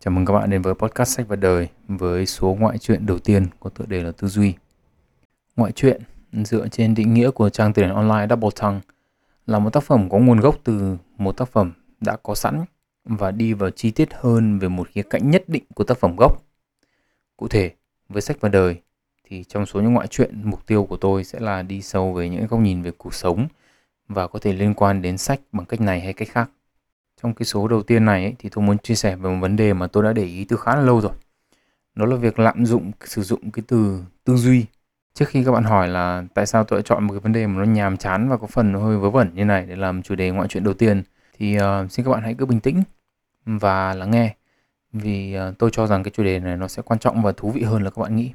Chào mừng các bạn đến với podcast sách và đời với số ngoại truyện đầu tiên có tựa đề là Tư duy. Ngoại truyện dựa trên định nghĩa của trang từ điển online Double Tongue là một tác phẩm có nguồn gốc từ một tác phẩm đã có sẵn và đi vào chi tiết hơn về một khía cạnh nhất định của tác phẩm gốc. Cụ thể, với sách và đời thì trong số những ngoại truyện mục tiêu của tôi sẽ là đi sâu về những góc nhìn về cuộc sống và có thể liên quan đến sách bằng cách này hay cách khác. Trong cái số đầu tiên này ấy, thì tôi muốn chia sẻ về một vấn đề mà tôi đã để ý từ khá là lâu rồi. Đó là việc lạm dụng sử dụng cái từ tư duy. Trước khi các bạn hỏi là tại sao tôi đã chọn một cái vấn đề mà nó nhàm chán và có phần hơi vớ vẩn như này để làm chủ đề ngoại truyện đầu tiên thì uh, xin các bạn hãy cứ bình tĩnh và lắng nghe vì uh, tôi cho rằng cái chủ đề này nó sẽ quan trọng và thú vị hơn là các bạn nghĩ.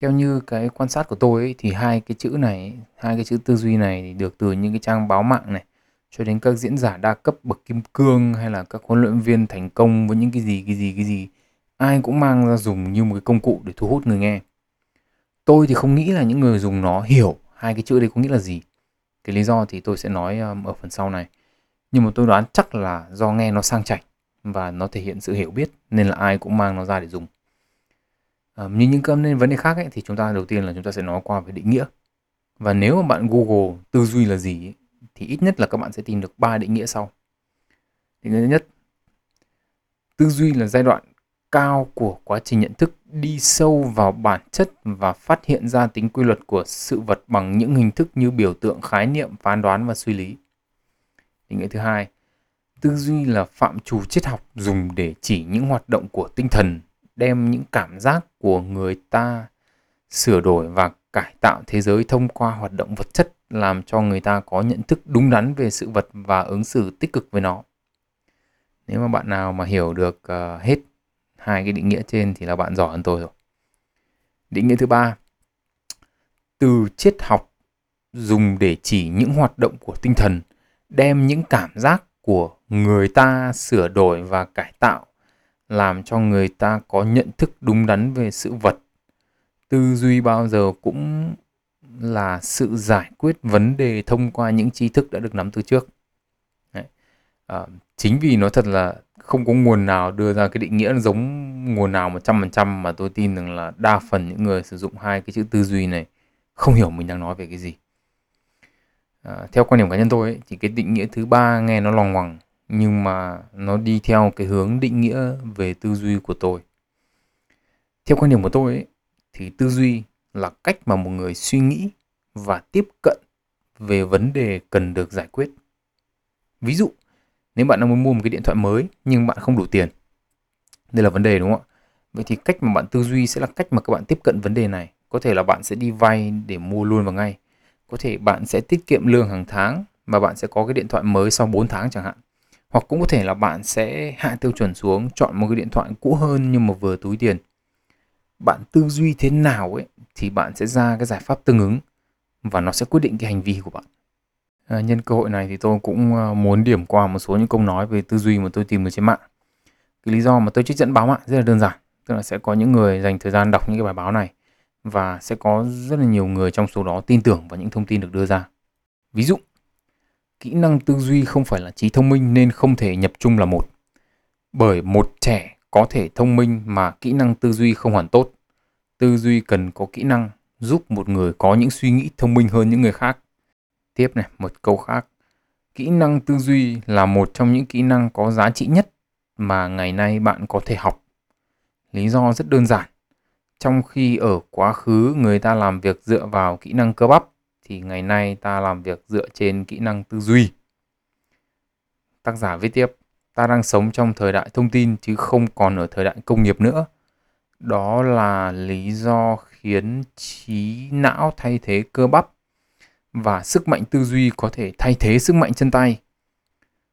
Theo như cái quan sát của tôi ấy, thì hai cái chữ này, hai cái chữ tư duy này thì được từ những cái trang báo mạng này cho đến các diễn giả đa cấp bậc kim cương hay là các huấn luyện viên thành công với những cái gì cái gì cái gì ai cũng mang ra dùng như một cái công cụ để thu hút người nghe. Tôi thì không nghĩ là những người dùng nó hiểu hai cái chữ đấy có nghĩa là gì. Cái lý do thì tôi sẽ nói um, ở phần sau này. Nhưng mà tôi đoán chắc là do nghe nó sang chảnh và nó thể hiện sự hiểu biết nên là ai cũng mang nó ra để dùng. À, như những cơm nên vấn đề khác ấy, thì chúng ta đầu tiên là chúng ta sẽ nói qua về định nghĩa. Và nếu mà bạn google tư duy là gì ấy, thì ít nhất là các bạn sẽ tìm được ba định nghĩa sau. Định nghĩa thứ nhất, tư duy là giai đoạn cao của quá trình nhận thức đi sâu vào bản chất và phát hiện ra tính quy luật của sự vật bằng những hình thức như biểu tượng, khái niệm, phán đoán và suy lý. Định nghĩa thứ hai, tư duy là phạm trù triết học dùng để chỉ những hoạt động của tinh thần, đem những cảm giác của người ta sửa đổi và cải tạo thế giới thông qua hoạt động vật chất làm cho người ta có nhận thức đúng đắn về sự vật và ứng xử tích cực với nó. Nếu mà bạn nào mà hiểu được uh, hết hai cái định nghĩa trên thì là bạn giỏi hơn tôi rồi. Định nghĩa thứ ba từ triết học dùng để chỉ những hoạt động của tinh thần đem những cảm giác của người ta sửa đổi và cải tạo làm cho người ta có nhận thức đúng đắn về sự vật tư duy bao giờ cũng là sự giải quyết vấn đề thông qua những tri thức đã được nắm từ trước. Đấy. À, chính vì nó thật là không có nguồn nào đưa ra cái định nghĩa giống nguồn nào một trăm phần trăm mà tôi tin rằng là đa phần những người sử dụng hai cái chữ tư duy này không hiểu mình đang nói về cái gì. À, theo quan điểm cá nhân tôi ấy, thì cái định nghĩa thứ ba nghe nó lòng ngoằng nhưng mà nó đi theo cái hướng định nghĩa về tư duy của tôi. Theo quan điểm của tôi ấy, thì tư duy là cách mà một người suy nghĩ và tiếp cận về vấn đề cần được giải quyết. Ví dụ, nếu bạn đang muốn mua một cái điện thoại mới nhưng bạn không đủ tiền. Đây là vấn đề đúng không ạ? Vậy thì cách mà bạn tư duy sẽ là cách mà các bạn tiếp cận vấn đề này. Có thể là bạn sẽ đi vay để mua luôn vào ngay. Có thể bạn sẽ tiết kiệm lương hàng tháng và bạn sẽ có cái điện thoại mới sau 4 tháng chẳng hạn. Hoặc cũng có thể là bạn sẽ hạ tiêu chuẩn xuống, chọn một cái điện thoại cũ hơn nhưng mà vừa túi tiền. Bạn tư duy thế nào ấy thì bạn sẽ ra cái giải pháp tương ứng và nó sẽ quyết định cái hành vi của bạn. À, nhân cơ hội này thì tôi cũng à, muốn điểm qua một số những câu nói về tư duy mà tôi tìm được trên mạng. Cái lý do mà tôi trích dẫn báo mạng rất là đơn giản, tức là sẽ có những người dành thời gian đọc những cái bài báo này và sẽ có rất là nhiều người trong số đó tin tưởng vào những thông tin được đưa ra. Ví dụ, kỹ năng tư duy không phải là trí thông minh nên không thể nhập chung là một. Bởi một trẻ có thể thông minh mà kỹ năng tư duy không hoàn tốt tư duy cần có kỹ năng giúp một người có những suy nghĩ thông minh hơn những người khác. Tiếp này, một câu khác. Kỹ năng tư duy là một trong những kỹ năng có giá trị nhất mà ngày nay bạn có thể học. Lý do rất đơn giản. Trong khi ở quá khứ người ta làm việc dựa vào kỹ năng cơ bắp thì ngày nay ta làm việc dựa trên kỹ năng tư duy. Tác giả viết tiếp, ta đang sống trong thời đại thông tin chứ không còn ở thời đại công nghiệp nữa. Đó là lý do khiến trí não thay thế cơ bắp và sức mạnh tư duy có thể thay thế sức mạnh chân tay.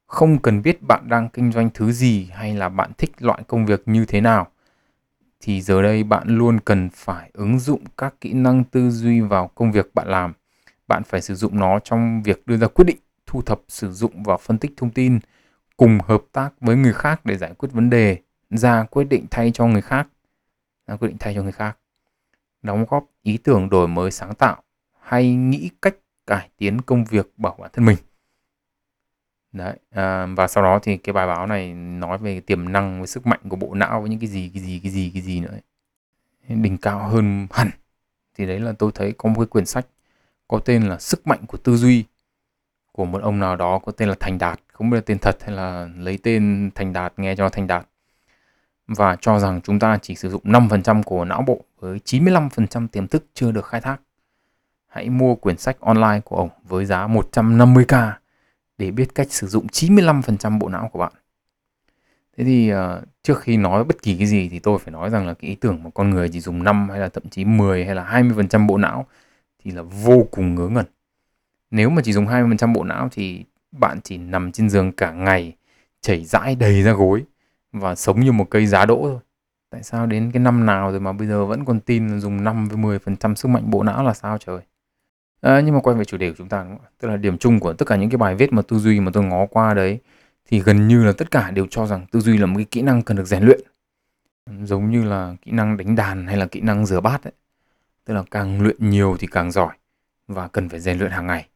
Không cần biết bạn đang kinh doanh thứ gì hay là bạn thích loại công việc như thế nào, thì giờ đây bạn luôn cần phải ứng dụng các kỹ năng tư duy vào công việc bạn làm. Bạn phải sử dụng nó trong việc đưa ra quyết định, thu thập, sử dụng và phân tích thông tin cùng hợp tác với người khác để giải quyết vấn đề ra quyết định thay cho người khác ra quyết định thay cho người khác đóng góp ý tưởng đổi mới sáng tạo hay nghĩ cách cải tiến công việc bảo bản thân mình Đấy, à, và sau đó thì cái bài báo này nói về tiềm năng với sức mạnh của bộ não với những cái gì cái gì cái gì cái gì nữa ấy. Đỉnh cao hơn hẳn. Thì đấy là tôi thấy có một cái quyển sách có tên là Sức mạnh của tư duy của một ông nào đó có tên là Thành Đạt, không biết là tên thật hay là lấy tên Thành Đạt nghe cho Thành Đạt. Và cho rằng chúng ta chỉ sử dụng 5% của não bộ với 95% tiềm thức chưa được khai thác. Hãy mua quyển sách online của ông với giá 150k để biết cách sử dụng 95% bộ não của bạn. Thế thì uh, trước khi nói bất kỳ cái gì thì tôi phải nói rằng là cái ý tưởng mà con người chỉ dùng 5 hay là thậm chí 10 hay là 20% bộ não thì là vô cùng ngớ ngẩn. Nếu mà chỉ dùng 20% bộ não thì bạn chỉ nằm trên giường cả ngày, chảy dãi đầy ra gối và sống như một cây giá đỗ thôi. Tại sao đến cái năm nào rồi mà bây giờ vẫn còn tin là dùng 5 với 10% sức mạnh bộ não là sao trời? À, nhưng mà quay về chủ đề của chúng ta đúng không? Tức là điểm chung của tất cả những cái bài viết mà tư duy mà tôi ngó qua đấy thì gần như là tất cả đều cho rằng tư duy là một cái kỹ năng cần được rèn luyện. Giống như là kỹ năng đánh đàn hay là kỹ năng rửa bát ấy. Tức là càng luyện nhiều thì càng giỏi và cần phải rèn luyện hàng ngày.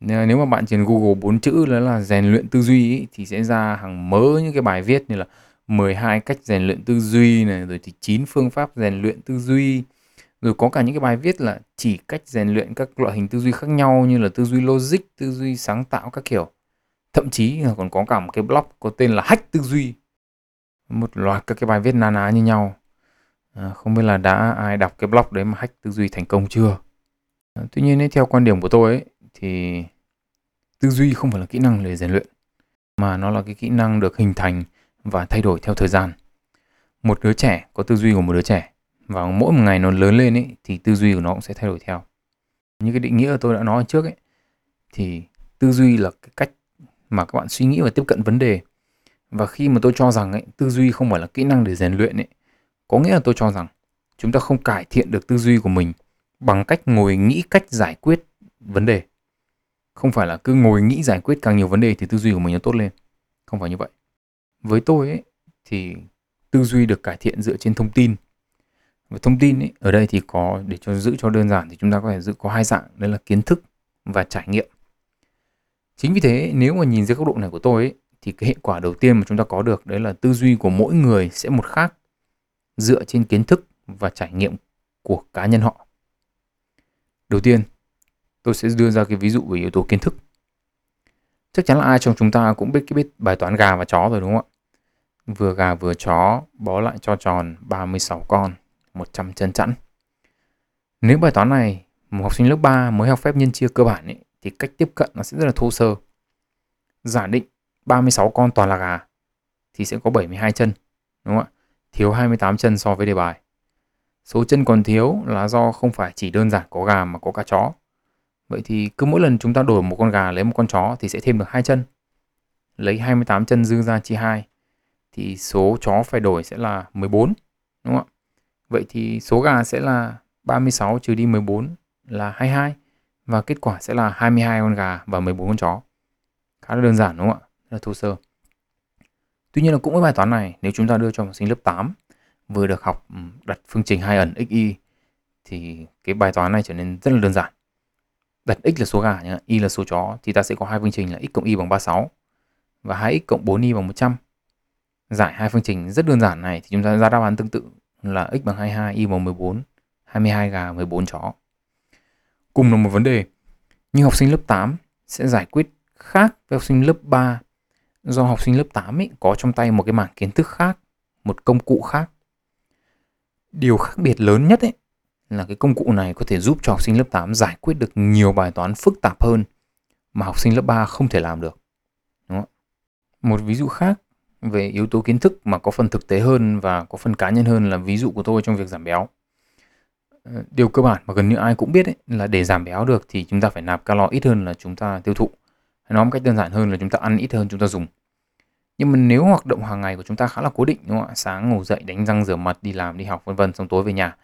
Nếu mà bạn trên Google bốn chữ đó là rèn luyện tư duy ý, thì sẽ ra hàng mớ những cái bài viết như là 12 cách rèn luyện tư duy này rồi thì 9 phương pháp rèn luyện tư duy. Rồi có cả những cái bài viết là chỉ cách rèn luyện các loại hình tư duy khác nhau như là tư duy logic tư duy sáng tạo các kiểu. Thậm chí là còn có cả một cái blog có tên là hack tư duy. Một loạt các cái bài viết na ná như nhau. À, không biết là đã ai đọc cái blog đấy mà hack tư duy thành công chưa? À, tuy nhiên ấy, theo quan điểm của tôi ấy, thì tư duy không phải là kỹ năng để rèn luyện mà nó là cái kỹ năng được hình thành và thay đổi theo thời gian. Một đứa trẻ có tư duy của một đứa trẻ và mỗi một ngày nó lớn lên ấy thì tư duy của nó cũng sẽ thay đổi theo. Như cái định nghĩa tôi đã nói trước ấy thì tư duy là cái cách mà các bạn suy nghĩ và tiếp cận vấn đề. Và khi mà tôi cho rằng ấy, tư duy không phải là kỹ năng để rèn luyện ấy có nghĩa là tôi cho rằng chúng ta không cải thiện được tư duy của mình bằng cách ngồi nghĩ cách giải quyết vấn đề không phải là cứ ngồi nghĩ giải quyết càng nhiều vấn đề thì tư duy của mình nó tốt lên. Không phải như vậy. Với tôi ấy thì tư duy được cải thiện dựa trên thông tin. Và thông tin ấy, ở đây thì có để cho giữ cho đơn giản thì chúng ta có thể giữ có hai dạng đấy là kiến thức và trải nghiệm. Chính vì thế nếu mà nhìn dưới góc độ này của tôi ấy, thì cái hệ quả đầu tiên mà chúng ta có được đấy là tư duy của mỗi người sẽ một khác dựa trên kiến thức và trải nghiệm của cá nhân họ. Đầu tiên tôi sẽ đưa ra cái ví dụ về yếu tố kiến thức chắc chắn là ai trong chúng ta cũng biết cái biết bài toán gà và chó rồi đúng không ạ vừa gà vừa chó bó lại cho tròn 36 con 100 chân chẵn. Nếu bài toán này một học sinh lớp 3 mới học phép nhân chia cơ bản ấy, thì cách tiếp cận nó sẽ rất là thô sơ. Giả định 36 con toàn là gà thì sẽ có 72 chân, đúng không ạ? Thiếu 28 chân so với đề bài. Số chân còn thiếu là do không phải chỉ đơn giản có gà mà có cả chó. Vậy thì cứ mỗi lần chúng ta đổi một con gà lấy một con chó thì sẽ thêm được hai chân. Lấy 28 chân dư ra chia 2 thì số chó phải đổi sẽ là 14, đúng không ạ? Vậy thì số gà sẽ là 36 trừ đi 14 là 22 và kết quả sẽ là 22 con gà và 14 con chó. Khá là đơn giản đúng không ạ? Rất là thô sơ. Tuy nhiên là cũng với bài toán này, nếu chúng ta đưa cho học sinh lớp 8 vừa được học đặt phương trình hai ẩn xy thì cái bài toán này trở nên rất là đơn giản. Đặt x là số gà nhé, y là số chó thì ta sẽ có hai phương trình là x cộng y bằng 36 và 2x cộng 4y bằng 100. Giải hai phương trình rất đơn giản này thì chúng ta ra đáp án tương tự là x bằng 22, y bằng 14, 22 gà, 14 chó. Cùng là một vấn đề, nhưng học sinh lớp 8 sẽ giải quyết khác với học sinh lớp 3 do học sinh lớp 8 ấy có trong tay một cái mảng kiến thức khác, một công cụ khác. Điều khác biệt lớn nhất ấy là cái công cụ này có thể giúp cho học sinh lớp 8 giải quyết được nhiều bài toán phức tạp hơn mà học sinh lớp 3 không thể làm được. Đúng không? Một ví dụ khác về yếu tố kiến thức mà có phần thực tế hơn và có phần cá nhân hơn là ví dụ của tôi trong việc giảm béo. Ờ, điều cơ bản mà gần như ai cũng biết ấy, là để giảm béo được thì chúng ta phải nạp calo ít hơn là chúng ta tiêu thụ. Hay nói một cách đơn giản hơn là chúng ta ăn ít hơn chúng ta dùng. Nhưng mà nếu hoạt động hàng ngày của chúng ta khá là cố định đúng không ạ? Sáng ngủ dậy đánh răng rửa mặt đi làm đi học vân vân xong tối về nhà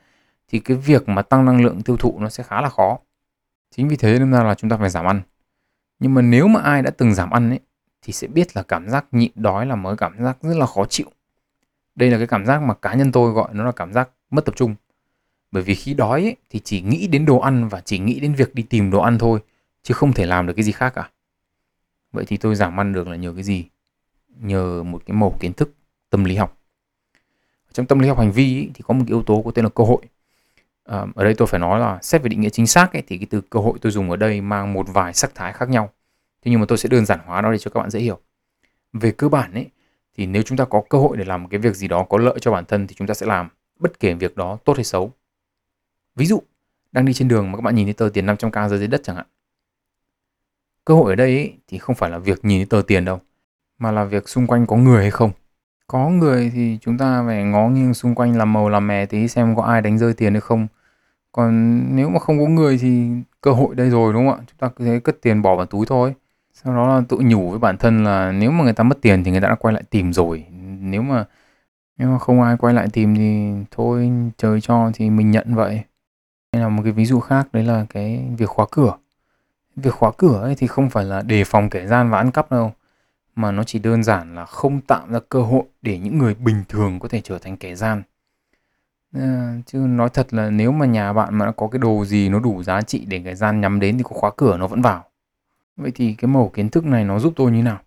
thì cái việc mà tăng năng lượng tiêu thụ nó sẽ khá là khó. Chính vì thế nên ra là chúng ta phải giảm ăn. Nhưng mà nếu mà ai đã từng giảm ăn ấy thì sẽ biết là cảm giác nhịn đói là một cái cảm giác rất là khó chịu. Đây là cái cảm giác mà cá nhân tôi gọi nó là cảm giác mất tập trung. Bởi vì khi đói ấy, thì chỉ nghĩ đến đồ ăn và chỉ nghĩ đến việc đi tìm đồ ăn thôi, chứ không thể làm được cái gì khác cả. vậy thì tôi giảm ăn được là nhờ cái gì nhờ một cái mẫu kiến thức tâm lý học trong tâm lý học hành vi ấy, thì có một cái yếu tố có tên là cơ hội ở đây tôi phải nói là xét về định nghĩa chính xác ấy, thì cái từ cơ hội tôi dùng ở đây mang một vài sắc thái khác nhau. Thế nhưng mà tôi sẽ đơn giản hóa nó để cho các bạn dễ hiểu. Về cơ bản ấy thì nếu chúng ta có cơ hội để làm một cái việc gì đó có lợi cho bản thân thì chúng ta sẽ làm bất kể việc đó tốt hay xấu. Ví dụ đang đi trên đường mà các bạn nhìn thấy tờ tiền 500k rơi dưới đất chẳng hạn. Cơ hội ở đây ấy, thì không phải là việc nhìn thấy tờ tiền đâu mà là việc xung quanh có người hay không. Có người thì chúng ta phải ngó nghiêng xung quanh làm màu làm mè tí xem có ai đánh rơi tiền hay không còn nếu mà không có người thì cơ hội đây rồi, đúng không ạ? Chúng ta cứ thế cất tiền bỏ vào túi thôi. Sau đó là tự nhủ với bản thân là nếu mà người ta mất tiền thì người ta đã quay lại tìm rồi. Nếu mà nếu mà không ai quay lại tìm thì thôi, trời cho thì mình nhận vậy. Hay là một cái ví dụ khác, đấy là cái việc khóa cửa. Việc khóa cửa ấy thì không phải là đề phòng kẻ gian và ăn cắp đâu, mà nó chỉ đơn giản là không tạo ra cơ hội để những người bình thường có thể trở thành kẻ gian à, chứ nói thật là nếu mà nhà bạn mà đã có cái đồ gì nó đủ giá trị để cái gian nhắm đến thì có khóa cửa nó vẫn vào. Vậy thì cái mẫu kiến thức này nó giúp tôi như nào?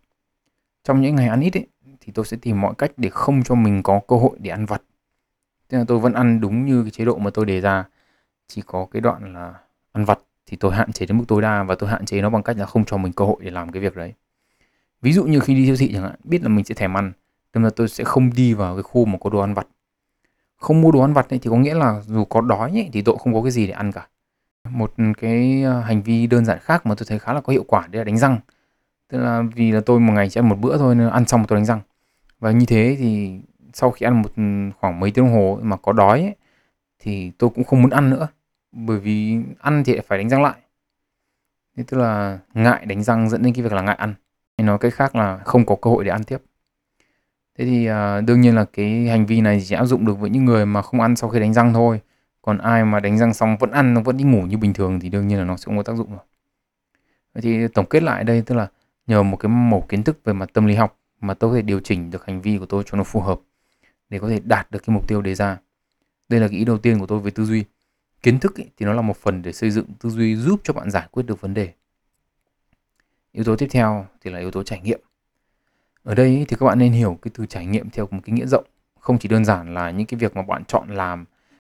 Trong những ngày ăn ít ấy, thì tôi sẽ tìm mọi cách để không cho mình có cơ hội để ăn vặt. Thế là tôi vẫn ăn đúng như cái chế độ mà tôi đề ra. Chỉ có cái đoạn là ăn vặt thì tôi hạn chế đến mức tối đa và tôi hạn chế nó bằng cách là không cho mình cơ hội để làm cái việc đấy. Ví dụ như khi đi siêu thị chẳng hạn biết là mình sẽ thèm ăn nên là tôi sẽ không đi vào cái khu mà có đồ ăn vặt không mua đồ ăn vặt ấy, thì có nghĩa là dù có đói ấy, thì tôi không có cái gì để ăn cả. Một cái ờ, hành vi đơn giản khác mà tôi thấy khá là có hiệu quả đấy là đánh răng. Tức là vì là tôi một ngày chỉ ăn một bữa thôi nên ăn xong tôi đánh răng. Và như thế thì sau khi ăn một ừ, khoảng mấy tiếng đồng hồ mà có đói ấy, thì tôi cũng không muốn ăn nữa. Bởi vì ăn thì phải đánh răng lại. Thế tức là ngại đánh răng dẫn đến cái việc là ngại ăn. Hay nói cách khác là không có cơ hội để ăn tiếp thế thì uh, đương nhiên là cái hành vi này chỉ áp dụng được với những người mà không ăn sau khi đánh răng thôi. Còn ai mà đánh răng xong vẫn ăn nó vẫn đi ngủ như bình thường thì đương nhiên là nó sẽ không có tác dụng rồi. Vậy thì tổng kết lại đây tức là nhờ một cái mẫu kiến thức về mặt tâm lý học mà tôi có thể điều chỉnh được hành vi của tôi cho nó phù hợp để có thể đạt được cái mục tiêu đề ra. Đây là cái ý đầu tiên của tôi về tư duy. Kiến thức ý, thì nó là một phần để xây dựng tư duy giúp cho bạn giải quyết được vấn đề. Yếu tố tiếp theo thì là yếu tố trải nghiệm ở đây thì các bạn nên hiểu cái từ trải nghiệm theo một cái nghĩa rộng. Không chỉ đơn giản là những cái việc mà bạn chọn làm,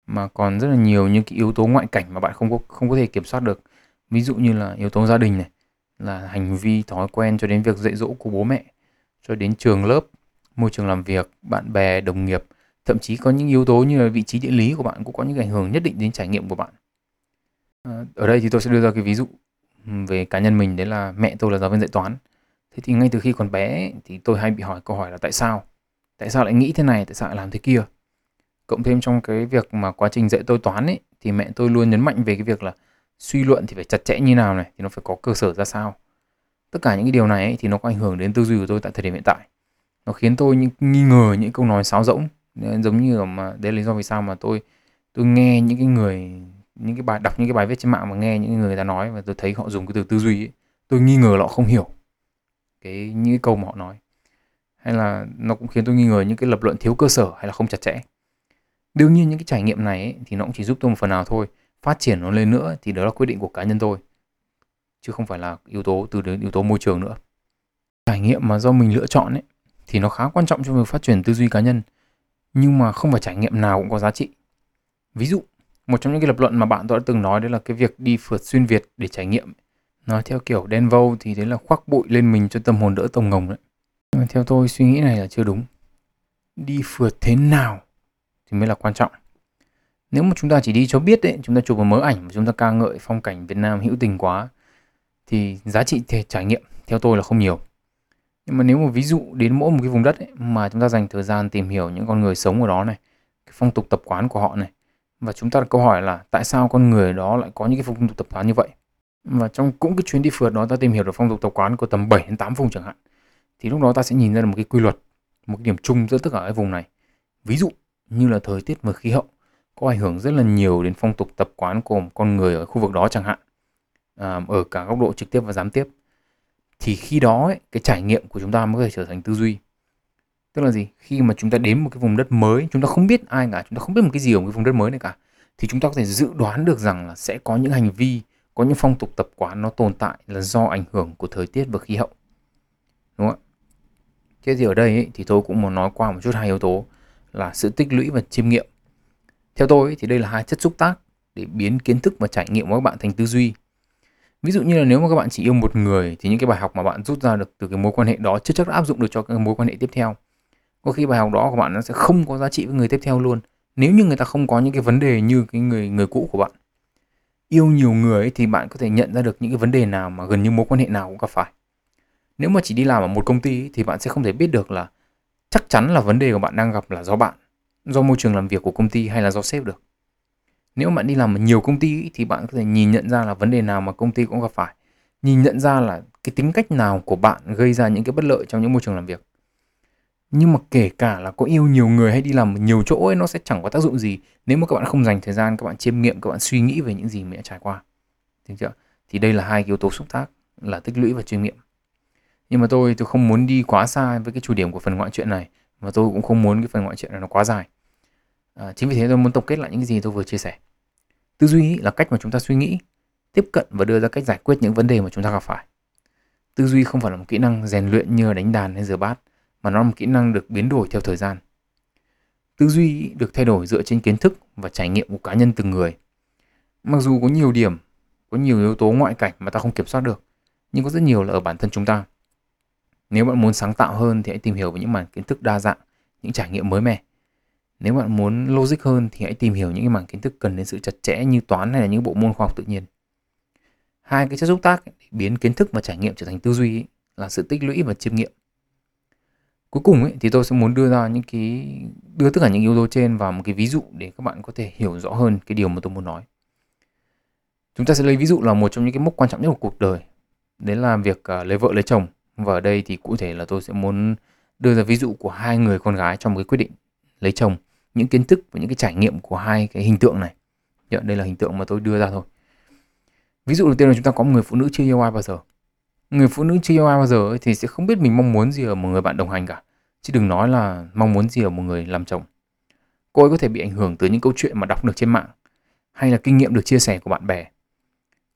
mà còn rất là nhiều những cái yếu tố ngoại cảnh mà bạn không có không có thể kiểm soát được. Ví dụ như là yếu tố gia đình này, là hành vi, thói quen cho đến việc dạy dỗ của bố mẹ, cho đến trường lớp, môi trường làm việc, bạn bè, đồng nghiệp. Thậm chí có những yếu tố như là vị trí địa lý của bạn cũng có những ảnh hưởng nhất định đến trải nghiệm của bạn. À, ở đây thì tôi sẽ đưa ra cái ví dụ ừ, về cá nhân mình. Đấy là mẹ tôi là giáo viên dạy toán thế thì ngay từ khi còn bé thì tôi hay bị hỏi câu hỏi là tại sao? Tại sao lại nghĩ thế này? Tại sao lại làm thế kia? Cộng thêm trong cái việc mà quá trình dạy tôi toán ấy thì mẹ tôi luôn nhấn mạnh về cái việc là suy luận thì phải chặt chẽ như nào này thì nó phải có cơ sở ra sao. Tất cả những cái điều này ấy, thì nó có ảnh hưởng đến tư duy của tôi tại thời điểm hiện tại. Nó khiến tôi những nghi ngờ những câu nói sáo rỗng. Giống như mà đấy là lý do vì sao mà tôi tôi nghe những cái người những cái bài đọc những cái bài viết trên mạng mà nghe những người ta nói và tôi thấy họ dùng cái từ tư duy ấy, tôi nghi ngờ họ không hiểu cái những cái câu mà họ nói. Hay là nó cũng khiến tôi nghi ngờ những cái lập luận thiếu cơ sở hay là không chặt chẽ. Đương nhiên những cái trải nghiệm này ấy, thì nó cũng chỉ giúp tôi một phần nào thôi. Phát triển nó lên nữa thì đó là quyết định của cá nhân tôi. Chứ không phải là yếu tố từ đến yếu tố môi trường nữa. Trải nghiệm mà do mình lựa chọn ấy thì nó khá quan trọng cho việc phát triển tư duy cá nhân. Nhưng mà không phải trải nghiệm nào cũng có giá trị. Ví dụ một trong những cái lập luận mà bạn tôi đã từng nói đấy là cái việc đi phượt xuyên việt để trải nghiệm nói theo kiểu đen vâu thì đấy là khoác bụi lên mình cho tâm hồn đỡ tông ngồng đấy. Nhưng mà theo tôi suy nghĩ này là chưa đúng. Đi phượt thế nào thì mới là quan trọng. Nếu mà chúng ta chỉ đi cho biết đấy chúng ta chụp một mớ ảnh mà chúng ta ca ngợi phong cảnh Việt Nam hữu tình quá thì giá trị thể trải nghiệm theo tôi là không nhiều. Nhưng mà nếu mà ví dụ đến mỗi một cái vùng đất ấy, mà chúng ta dành thời gian tìm hiểu những con người sống ở đó này cái phong tục tập quán của họ này và chúng ta đặt câu hỏi là tại sao con người đó lại có những cái phong tục tập quán như vậy? Và trong cũng cái chuyến đi phượt đó ta tìm hiểu được phong tục tập quán của tầm 7 đến 8 vùng chẳng hạn thì lúc đó ta sẽ nhìn ra được một cái quy luật một cái điểm chung giữa tất cả các vùng này. Ví dụ như là thời tiết và khí hậu có ảnh hưởng rất là nhiều đến phong tục tập quán của con người ở khu vực đó chẳng hạn à, ở cả góc độ trực tiếp và gián tiếp. Thì khi đó ấy, cái trải nghiệm của chúng ta mới có thể trở thành tư duy. Tức là gì? Khi mà chúng ta đến một cái vùng đất mới chúng ta không biết ai cả chúng ta không biết một cái gì ở một cái vùng đất mới này cả thì chúng ta có thể dự đoán được rằng là sẽ có những hành vi có những phong tục tập quán nó tồn tại là do ảnh hưởng của thời tiết và khí hậu. Đúng không ạ? Thế thì ở đây ấy, thì tôi cũng muốn nói qua một chút hai yếu tố là sự tích lũy và chiêm nghiệm. Theo tôi ấy, thì đây là hai chất xúc tác để biến kiến thức và trải nghiệm của các bạn thành tư duy. Ví dụ như là nếu mà các bạn chỉ yêu một người thì những cái bài học mà bạn rút ra được từ cái mối quan hệ đó chưa chắc đã áp dụng được cho cái mối quan hệ tiếp theo. Có khi bài học đó của bạn nó sẽ không có giá trị với người tiếp theo luôn nếu như người ta không có những cái vấn đề như cái người người cũ của bạn yêu nhiều người ấy, thì bạn có thể nhận ra được những cái vấn đề nào mà gần như mối quan hệ nào cũng gặp phải. Nếu mà chỉ đi làm ở một công ty ấy, thì bạn sẽ không thể biết được là chắc chắn là vấn đề của bạn đang gặp là do bạn do môi trường làm việc của công ty hay là do sếp được. Nếu bạn đi làm ở nhiều công ty thì bạn có thể nhìn nhận ra là vấn đề nào mà công ty cũng gặp phải nhìn nhận ra là cái tính cách nào của bạn gây ra những cái bất lợi trong những môi trường làm việc nhưng mà kể cả là có yêu nhiều người hay đi làm nhiều chỗ ấy nó sẽ chẳng có tác dụng gì. Nếu mà các bạn không dành thời gian các bạn chiêm nghiệm các bạn suy nghĩ về những gì mình đã trải qua. Được chưa? Thì đây là hai yếu tố xúc tác là tích lũy và chuyên nghiệm. Nhưng mà tôi tôi không muốn đi quá xa với cái chủ điểm của phần ngoại truyện này. Và tôi cũng không muốn cái phần ngoại truyện này nó quá dài. À, chính vì thế tôi muốn tổng kết lại những gì tôi vừa chia sẻ. Tư duy là cách mà chúng ta suy nghĩ tiếp cận và đưa ra cách giải quyết những vấn đề mà chúng ta gặp phải. Tư duy không phải là một kỹ năng rèn luyện như đánh đàn hay rửa bát mà nó là một kỹ năng được biến đổi theo thời gian tư duy được thay đổi dựa trên kiến thức và trải nghiệm của cá nhân từng người mặc dù có nhiều điểm có nhiều yếu tố ngoại cảnh mà ta không kiểm soát được nhưng có rất nhiều là ở bản thân chúng ta nếu bạn muốn sáng tạo hơn thì hãy tìm hiểu về những mảng kiến thức đa dạng những trải nghiệm mới mẻ nếu bạn muốn logic hơn thì hãy tìm hiểu những cái mảng kiến thức cần đến sự chặt chẽ như toán hay là những bộ môn khoa học tự nhiên. Hai cái chất xúc tác để biến kiến thức và trải nghiệm trở thành tư duy ấy, là sự tích lũy và chiêm nghiệm. Cuối cùng ấy, thì tôi sẽ muốn đưa ra những cái đưa tất cả những yếu tố trên vào một cái ví dụ để các bạn có thể hiểu rõ hơn cái điều mà tôi muốn nói. Chúng ta sẽ lấy ví dụ là một trong những cái mốc quan trọng nhất của cuộc đời. Đấy là việc uh, lấy vợ lấy chồng. Và ở đây thì cụ thể là tôi sẽ muốn đưa ra ví dụ của hai người con gái trong một cái quyết định lấy chồng những kiến thức và những cái trải nghiệm của hai cái hình tượng này đây là hình tượng mà tôi đưa ra thôi ví dụ đầu tiên là chúng ta có một người phụ nữ chưa yêu ai bao giờ người phụ nữ chưa yêu ai bao giờ ấy, thì sẽ không biết mình mong muốn gì ở một người bạn đồng hành cả. Chứ đừng nói là mong muốn gì ở một người làm chồng. Cô ấy có thể bị ảnh hưởng từ những câu chuyện mà đọc được trên mạng hay là kinh nghiệm được chia sẻ của bạn bè.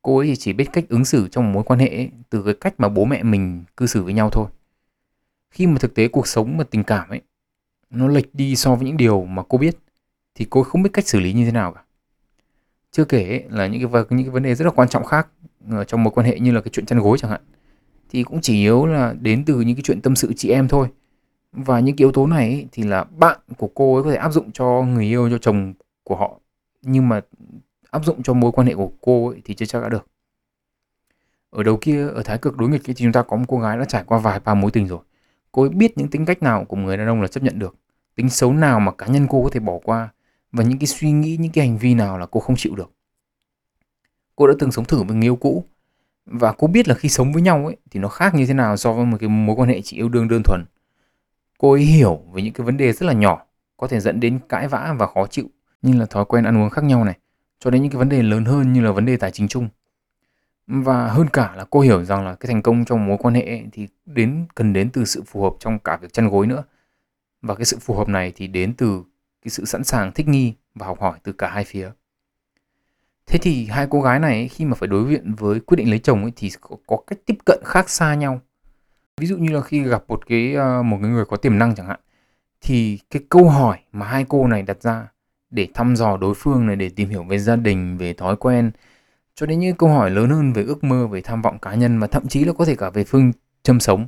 Cô ấy thì chỉ biết cách ứng xử trong một mối quan hệ ấy, từ cái cách mà bố mẹ mình cư xử với nhau thôi. Khi mà thực tế cuộc sống và tình cảm ấy nó lệch đi so với những điều mà cô biết thì cô không biết cách xử lý như thế nào cả. Chưa kể là những cái những cái vấn đề rất là quan trọng khác ờ, trong mối quan hệ như là cái chuyện chăn gối chẳng hạn thì cũng chỉ yếu là đến từ những cái chuyện tâm sự chị em thôi. Và những cái yếu tố này ấy, thì là bạn của cô ấy có thể áp dụng cho người yêu cho chồng của họ. Nhưng mà áp dụng cho mối quan hệ của cô ấy thì chưa chắc đã được. Ở đầu kia ở thái cực đối nghịch thì chúng ta có một cô gái đã trải qua vài ba mối tình rồi. Cô ấy biết những tính cách nào của người đàn ông là chấp nhận được. Tính xấu nào mà cá nhân cô có thể bỏ qua. Và những cái suy nghĩ những cái hành vi nào là cô không chịu được. Cô đã từng sống thử với người yêu cũ và cô biết là khi sống với nhau ấy, thì nó khác như thế nào so với một cái mối quan hệ chỉ yêu đương đơn thuần. Cô ấy hiểu về những cái vấn đề rất là nhỏ, có thể dẫn đến cãi vã và khó chịu như là thói quen ăn uống khác nhau này, cho đến những cái vấn đề lớn hơn như là vấn đề tài chính chung. Và hơn cả là cô hiểu rằng là cái thành công trong mối quan hệ ấy thì đến, cần đến từ sự phù hợp trong cả việc chăn gối nữa. Và cái sự phù hợp này thì đến từ cái sự sẵn sàng thích nghi và học hỏi từ cả hai phía thế thì hai cô gái này khi mà phải đối diện với quyết định lấy chồng ấy thì có, có cách tiếp cận khác xa nhau. Ví dụ như là khi gặp một cái ờ, một cái người có tiềm năng chẳng hạn thì cái câu hỏi mà hai cô này đặt ra để thăm dò đối phương này để tìm hiểu về gia đình về thói quen cho đến những câu hỏi lớn hơn về ước mơ về tham vọng cá nhân và thậm chí là có thể cả về phương châm sống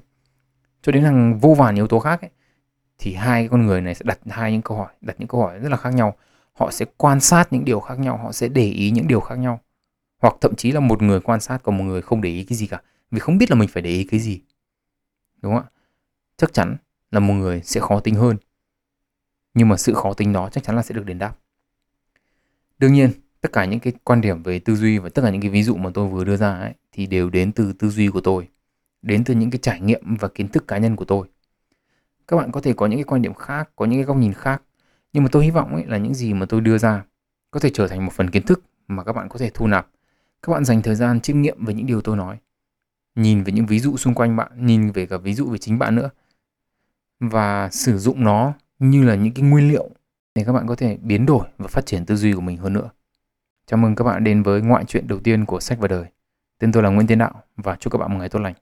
cho đến hàng vô vàn yếu tố khác ấy, thì hai con người này sẽ đặt hai những câu hỏi đặt những câu hỏi rất là khác nhau họ sẽ quan sát những điều khác nhau họ sẽ để ý những điều khác nhau. Hoặc thậm chí là một người quan sát còn một người không để ý cái gì cả. Vì không biết là mình phải để ý cái gì. Đúng không ạ? Chắc chắn là một người sẽ khó tính hơn. Nhưng mà sự khó tính đó chắc chắn là sẽ được đền đáp. Đương nhiên tất cả những cái quan điểm về tư duy và tất cả những cái ví dụ mà tôi vừa đưa ra ấy, thì đều đến từ tư duy của tôi. Đến từ những cái trải nghiệm và kiến thức cá nhân của tôi. Các bạn có thể có những cái quan điểm khác có những cái góc nhìn khác nhưng mà tôi hy vọng ấy là những gì mà tôi đưa ra có thể trở thành một phần kiến thức mà các bạn có thể thu nạp các bạn dành thời gian chiêm nghiệm về những điều tôi nói, nhìn về những ví dụ xung quanh bạn, nhìn về cả ví dụ về chính bạn nữa, và sử dụng nó như là những cái nguyên liệu để các bạn có thể biến đổi và phát triển tư duy của mình hơn nữa Chào mừng các bạn đến với ngoại truyện đầu tiên của sách và đời. Tên tôi là Nguyễn Tiến Đạo và chúc các bạn một ngày tốt lành.